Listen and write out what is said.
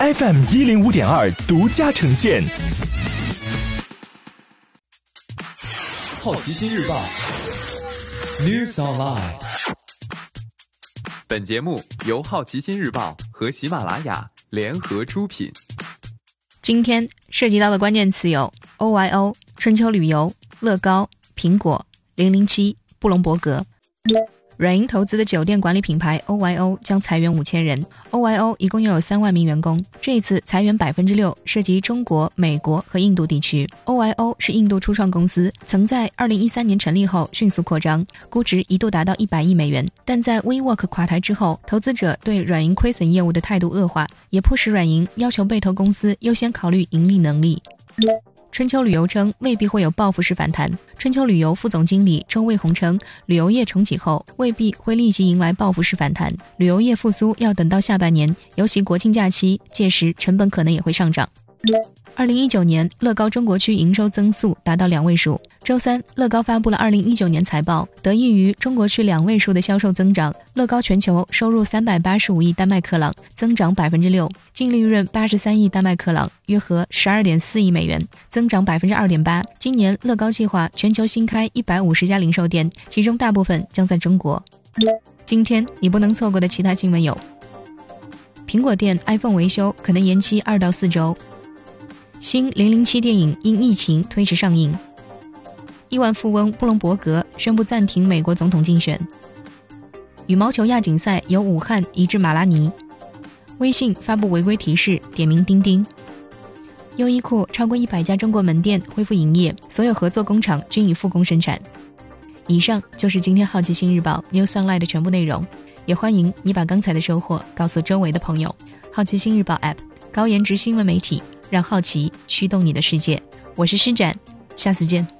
FM 一零五点二独家呈现。好奇心日报，News Online。本节目由好奇心日报和喜马拉雅联合出品。今天涉及到的关键词有 OYO、春秋旅游、乐高、苹果、零零七、布隆伯格。软银投资的酒店管理品牌 OYO 将裁员五千人。OYO 一共拥有三万名员工，这一次裁员百分之六，涉及中国、美国和印度地区。OYO 是印度初创公司，曾在二零一三年成立后迅速扩张，估值一度达到一百亿美元。但在 WeWork 垮台之后，投资者对软银亏损业务的态度恶化，也迫使软银要求被投公司优先考虑盈利能力。春秋旅游称未必会有报复式反弹。春秋旅游副总经理周卫红称，旅游业重启后未必会立即迎来报复式反弹，旅游业复苏要等到下半年，尤其国庆假期，届时成本可能也会上涨。二零一九年，乐高中国区营收增速达到两位数。周三，乐高发布了二零一九年财报，得益于中国区两位数的销售增长，乐高全球收入三百八十五亿丹麦克朗，增长百分之六；净利润八十三亿丹麦克朗，约合十二点四亿美元，增长百分之二点八。今年，乐高计划全球新开一百五十家零售店，其中大部分将在中国。今天你不能错过的其他新闻有：苹果店 iPhone 维修可能延期二到四周。新《零零七》电影因疫情推迟上映。亿万富翁布隆伯格宣布暂停美国总统竞选。羽毛球亚锦赛由武汉移至马拉尼。微信发布违规提示，点名钉钉。优衣库超过一百家中国门店恢复营业，所有合作工厂均已复工生产。以上就是今天《好奇心日报》News Online 的全部内容，也欢迎你把刚才的收获告诉周围的朋友。好奇心日报 App，高颜值新闻媒体。让好奇驱动你的世界，我是施展，下次见。